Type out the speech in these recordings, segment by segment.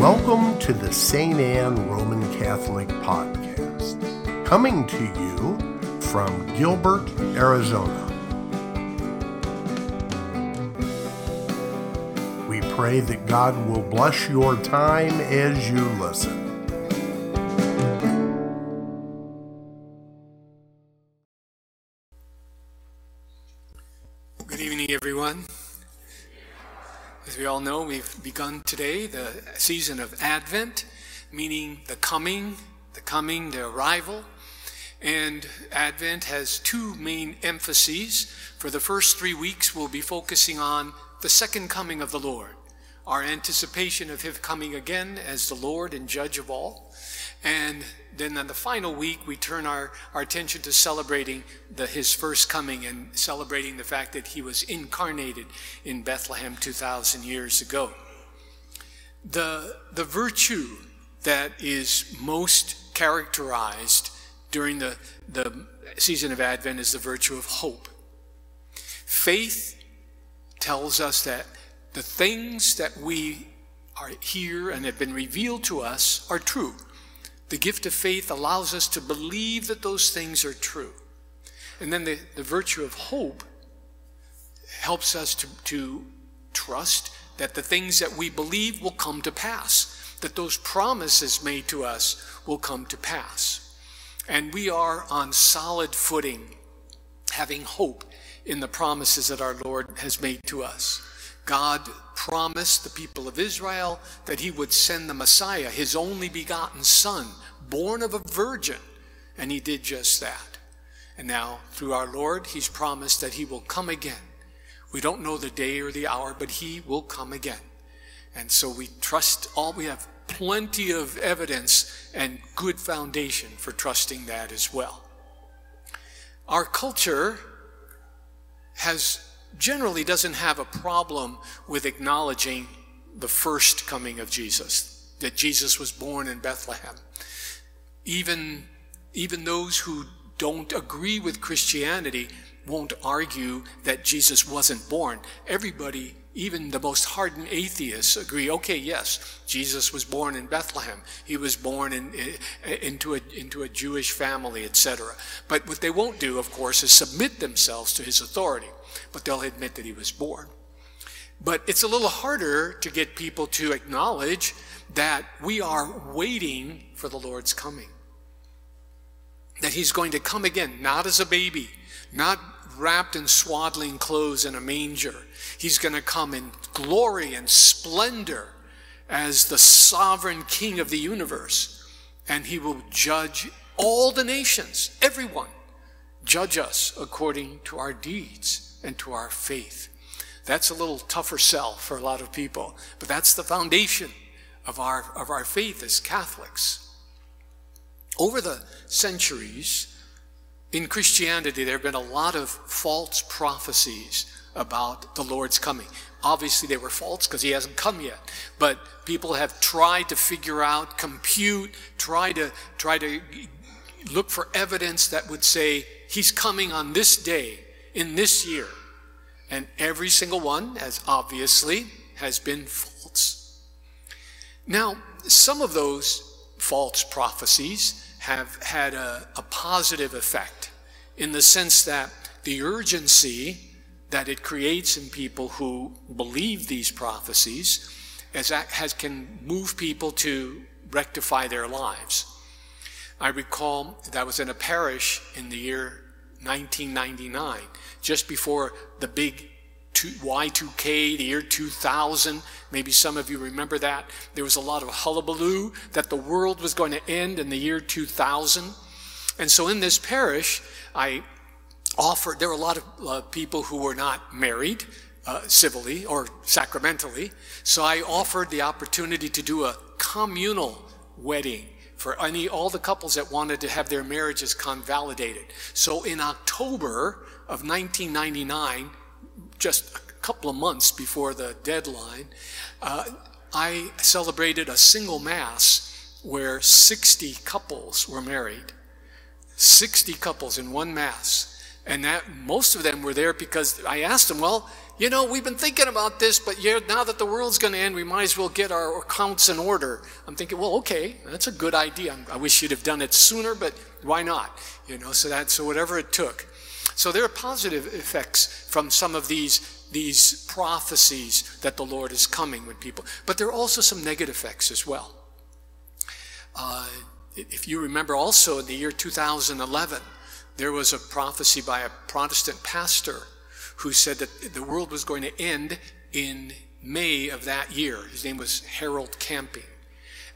Welcome to the St. Anne Roman Catholic Podcast, coming to you from Gilbert, Arizona. We pray that God will bless your time as you listen. We all know, we've begun today the season of Advent, meaning the coming, the coming, the arrival. And Advent has two main emphases. For the first three weeks, we'll be focusing on the second coming of the Lord, our anticipation of Him coming again as the Lord and Judge of all. And then on the final week, we turn our, our attention to celebrating the, his first coming and celebrating the fact that he was incarnated in Bethlehem 2,000 years ago. The, the virtue that is most characterized during the, the season of Advent is the virtue of hope. Faith tells us that the things that we are here and have been revealed to us are true. The gift of faith allows us to believe that those things are true. And then the, the virtue of hope helps us to, to trust that the things that we believe will come to pass, that those promises made to us will come to pass. And we are on solid footing, having hope in the promises that our Lord has made to us. God promised the people of Israel that he would send the Messiah, his only begotten Son, born of a virgin. And he did just that. And now, through our Lord, he's promised that he will come again. We don't know the day or the hour, but he will come again. And so we trust all, we have plenty of evidence and good foundation for trusting that as well. Our culture has generally doesn't have a problem with acknowledging the first coming of Jesus, that Jesus was born in Bethlehem. Even, even those who don't agree with Christianity won't argue that Jesus wasn't born. Everybody, even the most hardened atheists, agree okay, yes, Jesus was born in Bethlehem. He was born in, into, a, into a Jewish family, etc. But what they won't do, of course, is submit themselves to his authority but they'll admit that he was born. But it's a little harder to get people to acknowledge that we are waiting for the Lord's coming. That he's going to come again, not as a baby, not wrapped in swaddling clothes in a manger. He's going to come in glory and splendor as the sovereign king of the universe. And he will judge all the nations, everyone, judge us according to our deeds and to our faith. That's a little tougher sell for a lot of people, but that's the foundation of our, of our faith as Catholics. Over the centuries, in Christianity, there have been a lot of false prophecies about the Lord's coming. Obviously, they were false because he hasn't come yet. But people have tried to figure out, compute, try to try to look for evidence that would say he's coming on this day in this year. And every single one, as obviously, has been false. Now, some of those false prophecies have had a, a positive effect in the sense that the urgency that it creates in people who believe these prophecies as has, can move people to rectify their lives. I recall that I was in a parish in the year 1999, just before the big Y2K, the year 2000. Maybe some of you remember that. There was a lot of hullabaloo that the world was going to end in the year 2000. And so in this parish, I offered, there were a lot of uh, people who were not married uh, civilly or sacramentally. So I offered the opportunity to do a communal wedding for any all the couples that wanted to have their marriages convalidated. So in October of 1999, just a couple of months before the deadline, uh, I celebrated a single mass where 60 couples were married. 60 couples in one mass. And that most of them were there because I asked them, well, you know, we've been thinking about this, but now that the world's going to end, we might as well get our accounts in order. I'm thinking, well, okay, that's a good idea. I wish you'd have done it sooner, but why not? You know, so that so whatever it took. So there are positive effects from some of these these prophecies that the Lord is coming with people, but there are also some negative effects as well. Uh, if you remember, also in the year 2011, there was a prophecy by a Protestant pastor who said that the world was going to end in May of that year. His name was Harold Camping.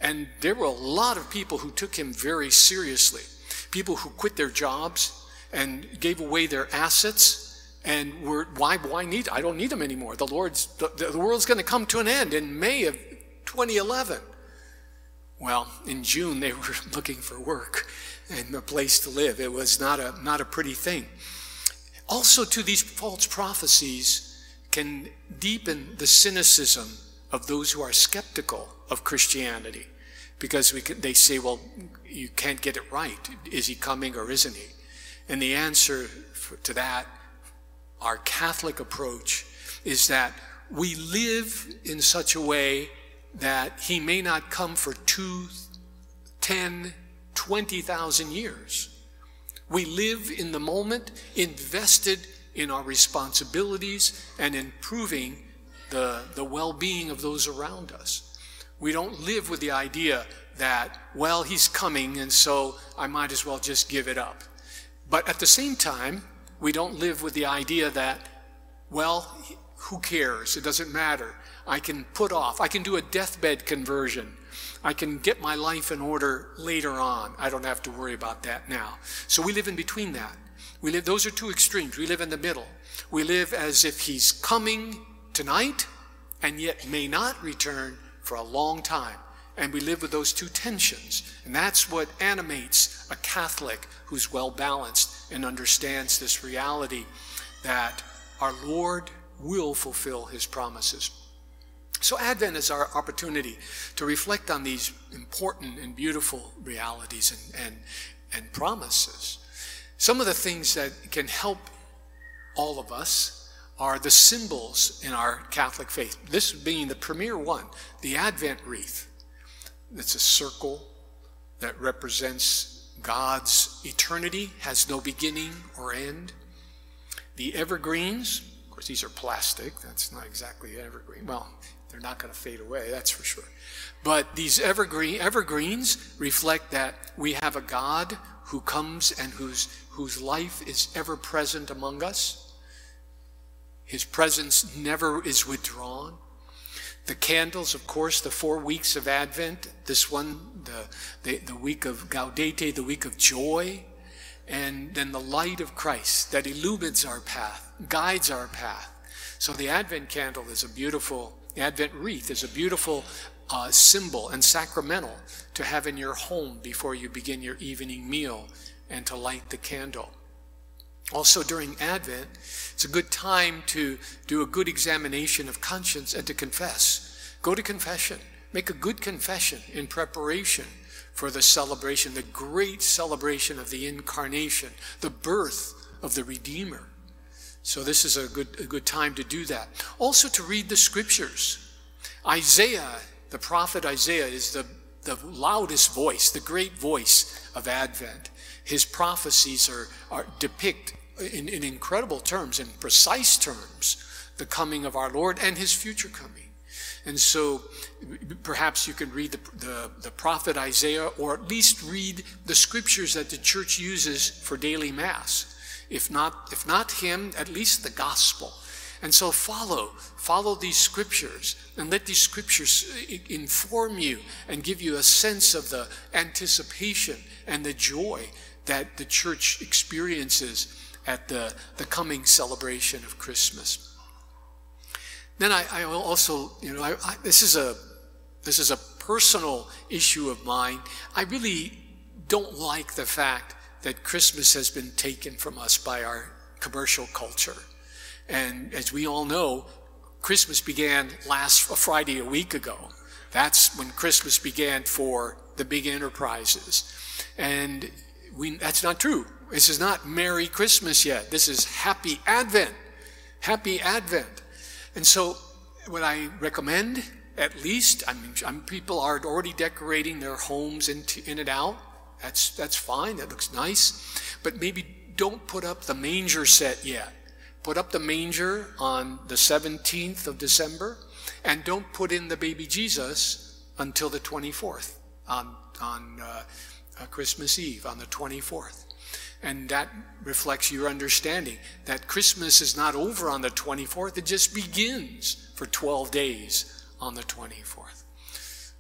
And there were a lot of people who took him very seriously. People who quit their jobs and gave away their assets and were, why, why need, I don't need them anymore. The Lord's, the, the world's going to come to an end in May of 2011. Well, in June, they were looking for work and a place to live. It was not a, not a pretty thing. Also, to these false prophecies can deepen the cynicism of those who are skeptical of Christianity because can, they say, well, you can't get it right. Is he coming or isn't he? And the answer to that, our Catholic approach, is that we live in such a way that he may not come for two, ten, twenty thousand years. We live in the moment, invested in our responsibilities and improving the, the well being of those around us. We don't live with the idea that, well, he's coming, and so I might as well just give it up. But at the same time, we don't live with the idea that, well, who cares? It doesn't matter. I can put off, I can do a deathbed conversion. I can get my life in order later on. I don't have to worry about that now. So we live in between that. We live, those are two extremes. We live in the middle. We live as if he's coming tonight and yet may not return for a long time. And we live with those two tensions. And that's what animates a Catholic who's well balanced and understands this reality that our Lord will fulfill his promises. So, Advent is our opportunity to reflect on these important and beautiful realities and, and, and promises. Some of the things that can help all of us are the symbols in our Catholic faith. This being the premier one, the Advent wreath. It's a circle that represents God's eternity, has no beginning or end. The evergreens, of course, these are plastic. That's not exactly evergreen. Well, they're not going to fade away, that's for sure. But these evergreen, evergreens reflect that we have a God who comes and whose, whose life is ever present among us. His presence never is withdrawn. The candles, of course, the four weeks of Advent, this one, the, the, the week of Gaudete, the week of joy, and then the light of Christ that illumines our path, guides our path. So the Advent candle is a beautiful Advent wreath is a beautiful uh, symbol and sacramental to have in your home before you begin your evening meal and to light the candle. Also, during Advent, it's a good time to do a good examination of conscience and to confess. Go to confession. Make a good confession in preparation for the celebration, the great celebration of the incarnation, the birth of the Redeemer. So this is a good, a good time to do that. Also to read the scriptures. Isaiah, the prophet Isaiah, is the, the loudest voice, the great voice of Advent. His prophecies are, are depict in, in incredible terms, in precise terms, the coming of our Lord and his future coming. And so perhaps you can read the, the, the, prophet Isaiah or at least read the scriptures that the church uses for daily mass. If not, if not him, at least the gospel. And so follow, follow these scriptures and let these scriptures uh, inform you and give you a sense of the anticipation and the joy that the church experiences at the, the coming celebration of Christmas. Then I, I also, you know, I, I, this is a this is a personal issue of mine. I really don't like the fact that Christmas has been taken from us by our commercial culture. And as we all know, Christmas began last Friday a week ago. That's when Christmas began for the big enterprises. And we, that's not true. This is not Merry Christmas yet. This is Happy Advent. Happy Advent. And so, what I recommend, at least, I mean, I'm, people are already decorating their homes into, in and out. That's, that's fine. That looks nice. But maybe don't put up the manger set yet. Put up the manger on the 17th of December, and don't put in the baby Jesus until the 24th on, on uh, uh, Christmas Eve, on the 24th. And that reflects your understanding that Christmas is not over on the 24th, it just begins for 12 days on the 24th.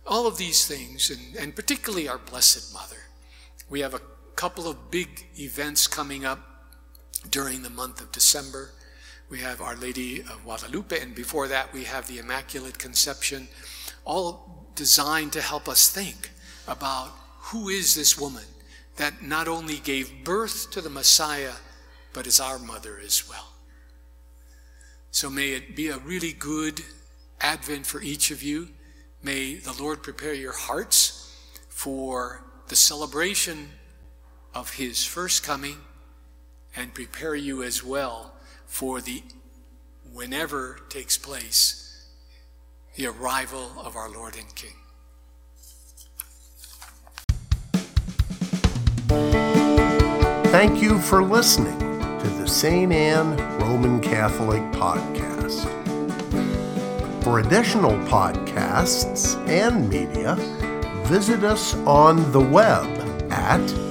All of these things, and, and particularly our Blessed Mother. We have a couple of big events coming up during the month of December. We have Our Lady of Guadalupe, and before that, we have the Immaculate Conception, all designed to help us think about who is this woman that not only gave birth to the Messiah, but is our mother as well. So may it be a really good Advent for each of you. May the Lord prepare your hearts for the celebration of His first coming and prepare you as well for the whenever takes place the arrival of our Lord and King. Thank you for listening to the St. Anne Roman Catholic Podcast. For additional podcasts and media, visit us on the web at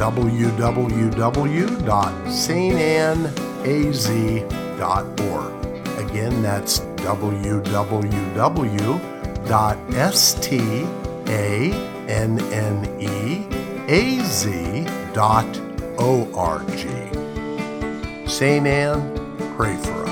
www.stanneaz.org. Again, that's www.stanneaz.org. St. Anne, pray for us.